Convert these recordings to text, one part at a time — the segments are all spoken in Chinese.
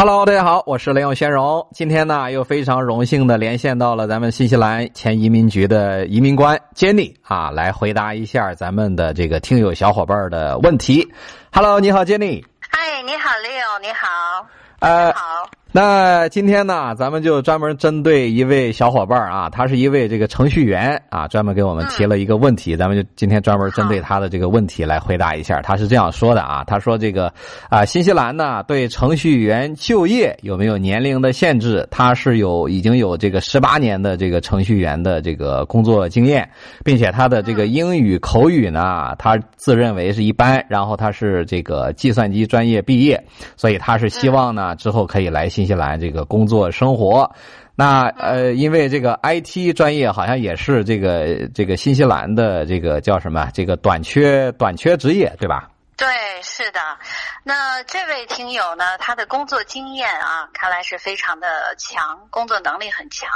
Hello，大家好，我是雷永先荣。今天呢，又非常荣幸的连线到了咱们新西兰前移民局的移民官 Jenny 啊，来回答一下咱们的这个听友小伙伴的问题。Hello，你好，Jenny。嗨，你好，Leo，你好。呃，好。那今天呢，咱们就专门针对一位小伙伴啊，他是一位这个程序员啊，专门给我们提了一个问题，咱们就今天专门针对他的这个问题来回答一下。他是这样说的啊，他说这个啊，新西兰呢对程序员就业有没有年龄的限制？他是有已经有这个十八年的这个程序员的这个工作经验，并且他的这个英语口语呢，他自认为是一般，然后他是这个计算机专业毕业，所以他是希望呢之后可以来。新西兰这个工作生活，那呃，因为这个 IT 专业好像也是这个这个新西兰的这个叫什么？这个短缺短缺职业，对吧？对，是的。那这位听友呢，他的工作经验啊，看来是非常的强，工作能力很强。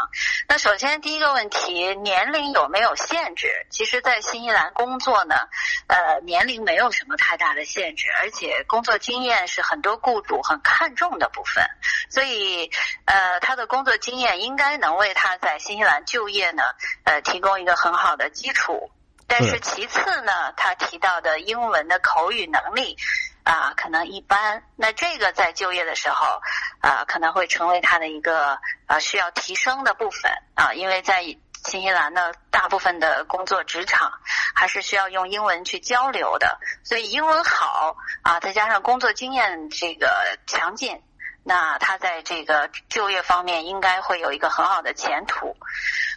那首先第一个问题，年龄有没有限制？其实，在新西兰工作呢，呃，年龄没有什么太大的限制，而且工作经验是很多雇主很看重的部分。所以，呃，他的工作经验应该能为他在新西兰就业呢，呃，提供一个很好的基础。但是其次呢，他提到的英文的口语能力啊，可能一般。那这个在就业的时候啊，可能会成为他的一个啊需要提升的部分啊，因为在新西兰呢，大部分的工作职场还是需要用英文去交流的，所以英文好啊，再加上工作经验这个强劲。那他在这个就业方面应该会有一个很好的前途。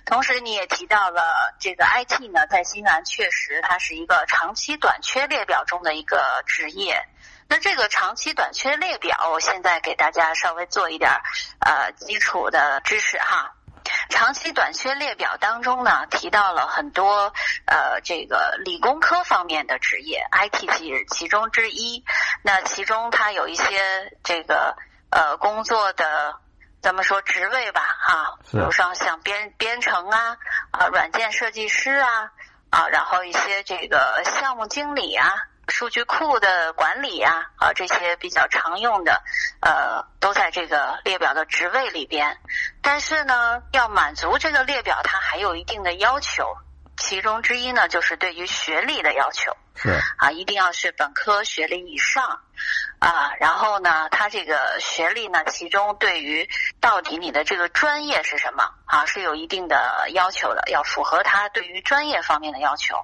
同时，你也提到了这个 IT 呢，在新西兰确实它是一个长期短缺列表中的一个职业。那这个长期短缺列表，我现在给大家稍微做一点呃基础的知识哈。长期短缺列表当中呢，提到了很多呃这个理工科方面的职业，IT 是其中之一。那其中它有一些这个。呃，工作的咱们说职位吧，哈，比如说像编编程啊，啊，软件设计师啊，啊，然后一些这个项目经理啊，数据库的管理啊，啊，这些比较常用的，呃，都在这个列表的职位里边。但是呢，要满足这个列表，它还有一定的要求。其中之一呢，就是对于学历的要求，是啊，一定要是本科学历以上，啊，然后呢，他这个学历呢，其中对于到底你的这个专业是什么啊，是有一定的要求的，要符合他对于专业方面的要求。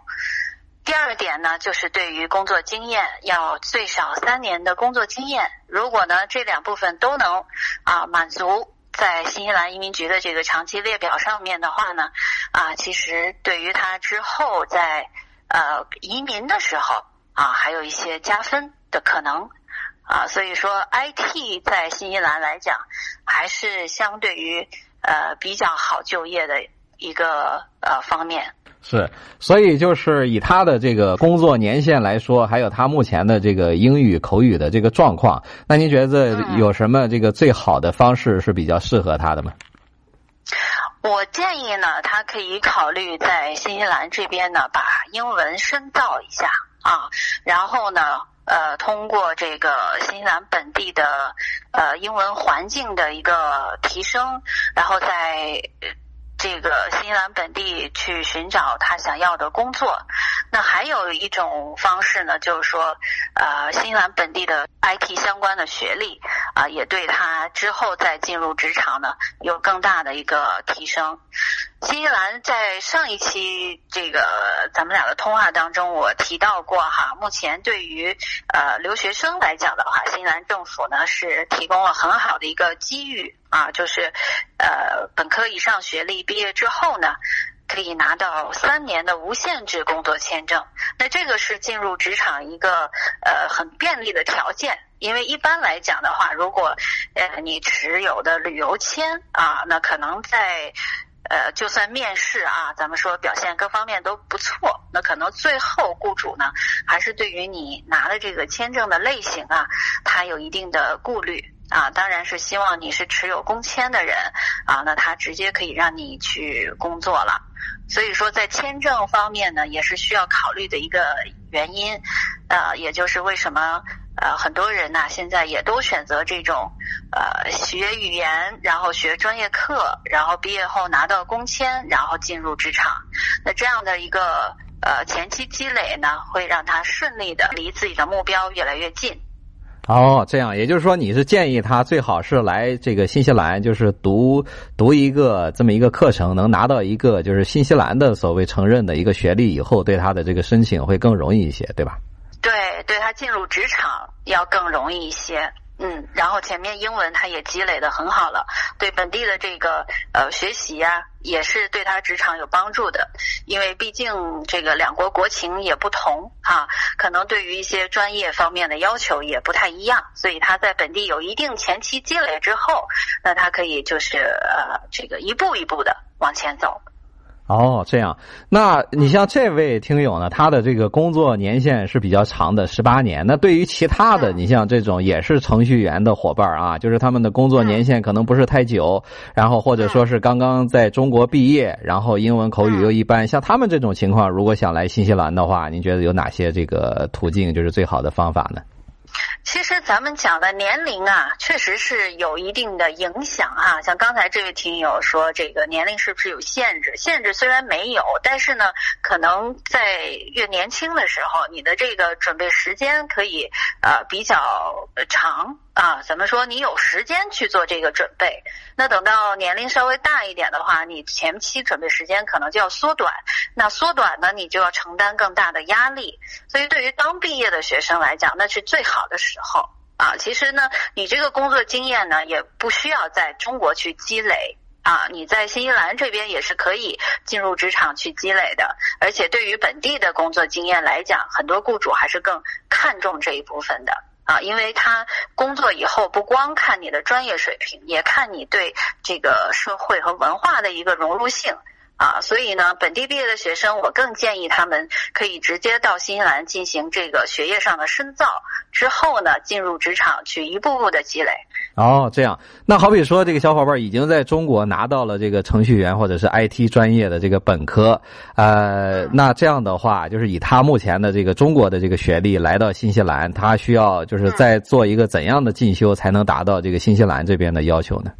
第二点呢，就是对于工作经验，要最少三年的工作经验。如果呢这两部分都能啊满足。在新西兰移民局的这个长期列表上面的话呢，啊，其实对于他之后在呃移民的时候啊，还有一些加分的可能啊，所以说 IT 在新西兰来讲，还是相对于呃比较好就业的一个呃方面。是，所以就是以他的这个工作年限来说，还有他目前的这个英语口语的这个状况，那您觉得有什么这个最好的方式是比较适合他的吗？我建议呢，他可以考虑在新西兰这边呢，把英文深造一下啊，然后呢，呃，通过这个新西兰本地的呃英文环境的一个提升，然后在。这个新西兰本地去寻找他想要的工作，那还有一种方式呢，就是说，呃，新西兰本地的 IT 相关的学历啊，也对他之后再进入职场呢有更大的一个提升。新西兰在上一期这个咱们俩的通话当中，我提到过哈，目前对于呃留学生来讲的话，新西兰政府呢是提供了很好的一个机遇啊，就是呃本科以上学历毕业之后呢，可以拿到三年的无限制工作签证。那这个是进入职场一个呃很便利的条件，因为一般来讲的话，如果呃你持有的旅游签啊，那可能在呃，就算面试啊，咱们说表现各方面都不错，那可能最后雇主呢，还是对于你拿的这个签证的类型啊，他有一定的顾虑啊。当然是希望你是持有工签的人啊，那他直接可以让你去工作了。所以说，在签证方面呢，也是需要考虑的一个原因，呃，也就是为什么呃，很多人呢现在也都选择这种呃学语言，然后学专业课，然后毕业后拿到工签，然后进入职场。那这样的一个呃前期积累呢，会让他顺利的离自己的目标越来越近。哦，这样，也就是说，你是建议他最好是来这个新西兰，就是读读一个这么一个课程，能拿到一个就是新西兰的所谓承认的一个学历以后，对他的这个申请会更容易一些，对吧？对，对他进入职场要更容易一些。嗯，然后前面英文他也积累的很好了，对本地的这个呃学习呀，也是对他职场有帮助的。因为毕竟这个两国国情也不同啊，可能对于一些专业方面的要求也不太一样，所以他在本地有一定前期积累之后，那他可以就是呃这个一步一步的往前走。哦，这样，那你像这位听友呢，他的这个工作年限是比较长的，十八年。那对于其他的，你像这种也是程序员的伙伴啊，就是他们的工作年限可能不是太久，然后或者说是刚刚在中国毕业，然后英文口语又一般，像他们这种情况，如果想来新西兰的话，您觉得有哪些这个途径就是最好的方法呢？其实咱们讲的年龄啊，确实是有一定的影响啊。像刚才这位听友说，这个年龄是不是有限制？限制虽然没有，但是呢，可能在越年轻的时候，你的这个准备时间可以呃比较长。啊，怎么说？你有时间去做这个准备，那等到年龄稍微大一点的话，你前期准备时间可能就要缩短。那缩短呢，你就要承担更大的压力。所以，对于刚毕业的学生来讲，那是最好的时候啊。其实呢，你这个工作经验呢，也不需要在中国去积累啊。你在新西兰这边也是可以进入职场去积累的。而且，对于本地的工作经验来讲，很多雇主还是更看重这一部分的。啊，因为他工作以后不光看你的专业水平，也看你对这个社会和文化的一个融入性。啊，所以呢，本地毕业的学生，我更建议他们可以直接到新西兰进行这个学业上的深造，之后呢，进入职场去一步步的积累。哦，这样，那好比说，这个小伙伴已经在中国拿到了这个程序员或者是 IT 专业的这个本科，呃，那这样的话，就是以他目前的这个中国的这个学历来到新西兰，他需要就是再做一个怎样的进修，才能达到这个新西兰这边的要求呢？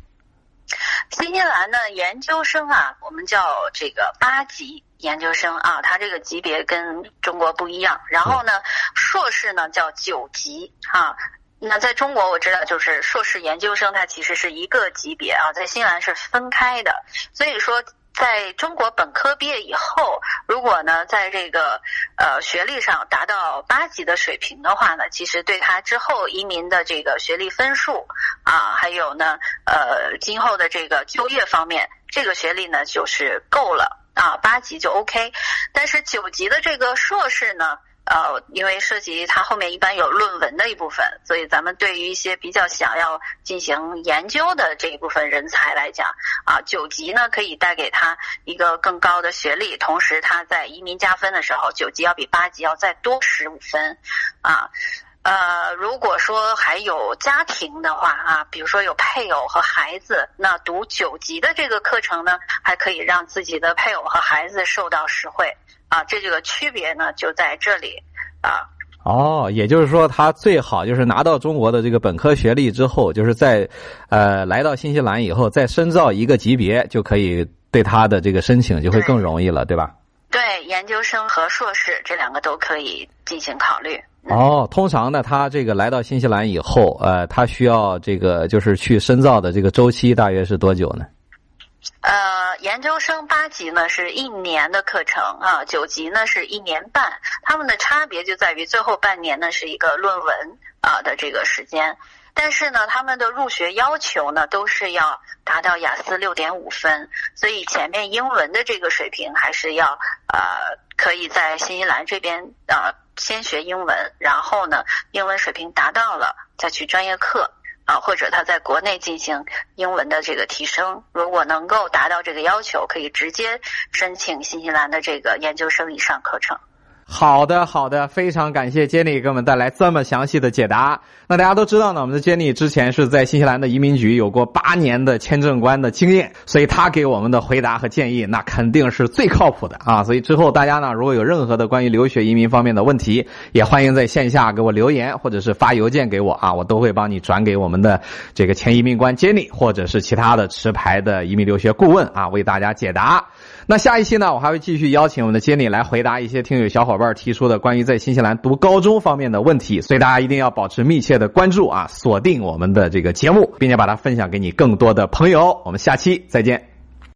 新西兰的研究生啊，我们叫这个八级研究生啊，它这个级别跟中国不一样。然后呢，硕士呢叫九级啊。那在中国我知道，就是硕士研究生它其实是一个级别啊，在新西兰是分开的。所以说。在中国本科毕业以后，如果呢在这个呃学历上达到八级的水平的话呢，其实对他之后移民的这个学历分数啊，还有呢呃今后的这个就业方面，这个学历呢就是够了啊，八级就 OK。但是九级的这个硕士呢？呃，因为涉及它后面一般有论文的一部分，所以咱们对于一些比较想要进行研究的这一部分人才来讲，啊，九级呢可以带给他一个更高的学历，同时他在移民加分的时候，九级要比八级要再多十五分，啊，呃，如果说还有家庭的话啊，比如说有配偶和孩子，那读九级的这个课程呢，还可以让自己的配偶和孩子受到实惠。啊，这个区别呢就在这里啊。哦，也就是说，他最好就是拿到中国的这个本科学历之后，就是在呃来到新西兰以后，再深造一个级别，就可以对他的这个申请就会更容易了，对吧？对，研究生和硕士这两个都可以进行考虑。哦，通常呢，他这个来到新西兰以后，呃，他需要这个就是去深造的这个周期大约是多久呢？呃，研究生八级呢是一年的课程啊，九级呢是一年半，他们的差别就在于最后半年呢是一个论文啊的这个时间，但是呢，他们的入学要求呢都是要达到雅思六点五分，所以前面英文的这个水平还是要呃可以在新西兰这边呃先学英文，然后呢英文水平达到了再去专业课。啊，或者他在国内进行英文的这个提升，如果能够达到这个要求，可以直接申请新西兰的这个研究生以上课程。好的，好的，非常感谢 Jenny 给我们带来这么详细的解答。那大家都知道呢，我们的 Jenny 之前是在新西兰的移民局有过八年的签证官的经验，所以他给我们的回答和建议那肯定是最靠谱的啊。所以之后大家呢，如果有任何的关于留学移民方面的问题，也欢迎在线下给我留言，或者是发邮件给我啊，我都会帮你转给我们的这个前移民官 Jenny，或者是其他的持牌的移民留学顾问啊，为大家解答。那下一期呢，我还会继续邀请我们的 Jenny 来回答一些听友小伙伴伴提出的关于在新西兰读高中方面的问题，所以大家一定要保持密切的关注啊，锁定我们的这个节目，并且把它分享给你更多的朋友。我们下期再见。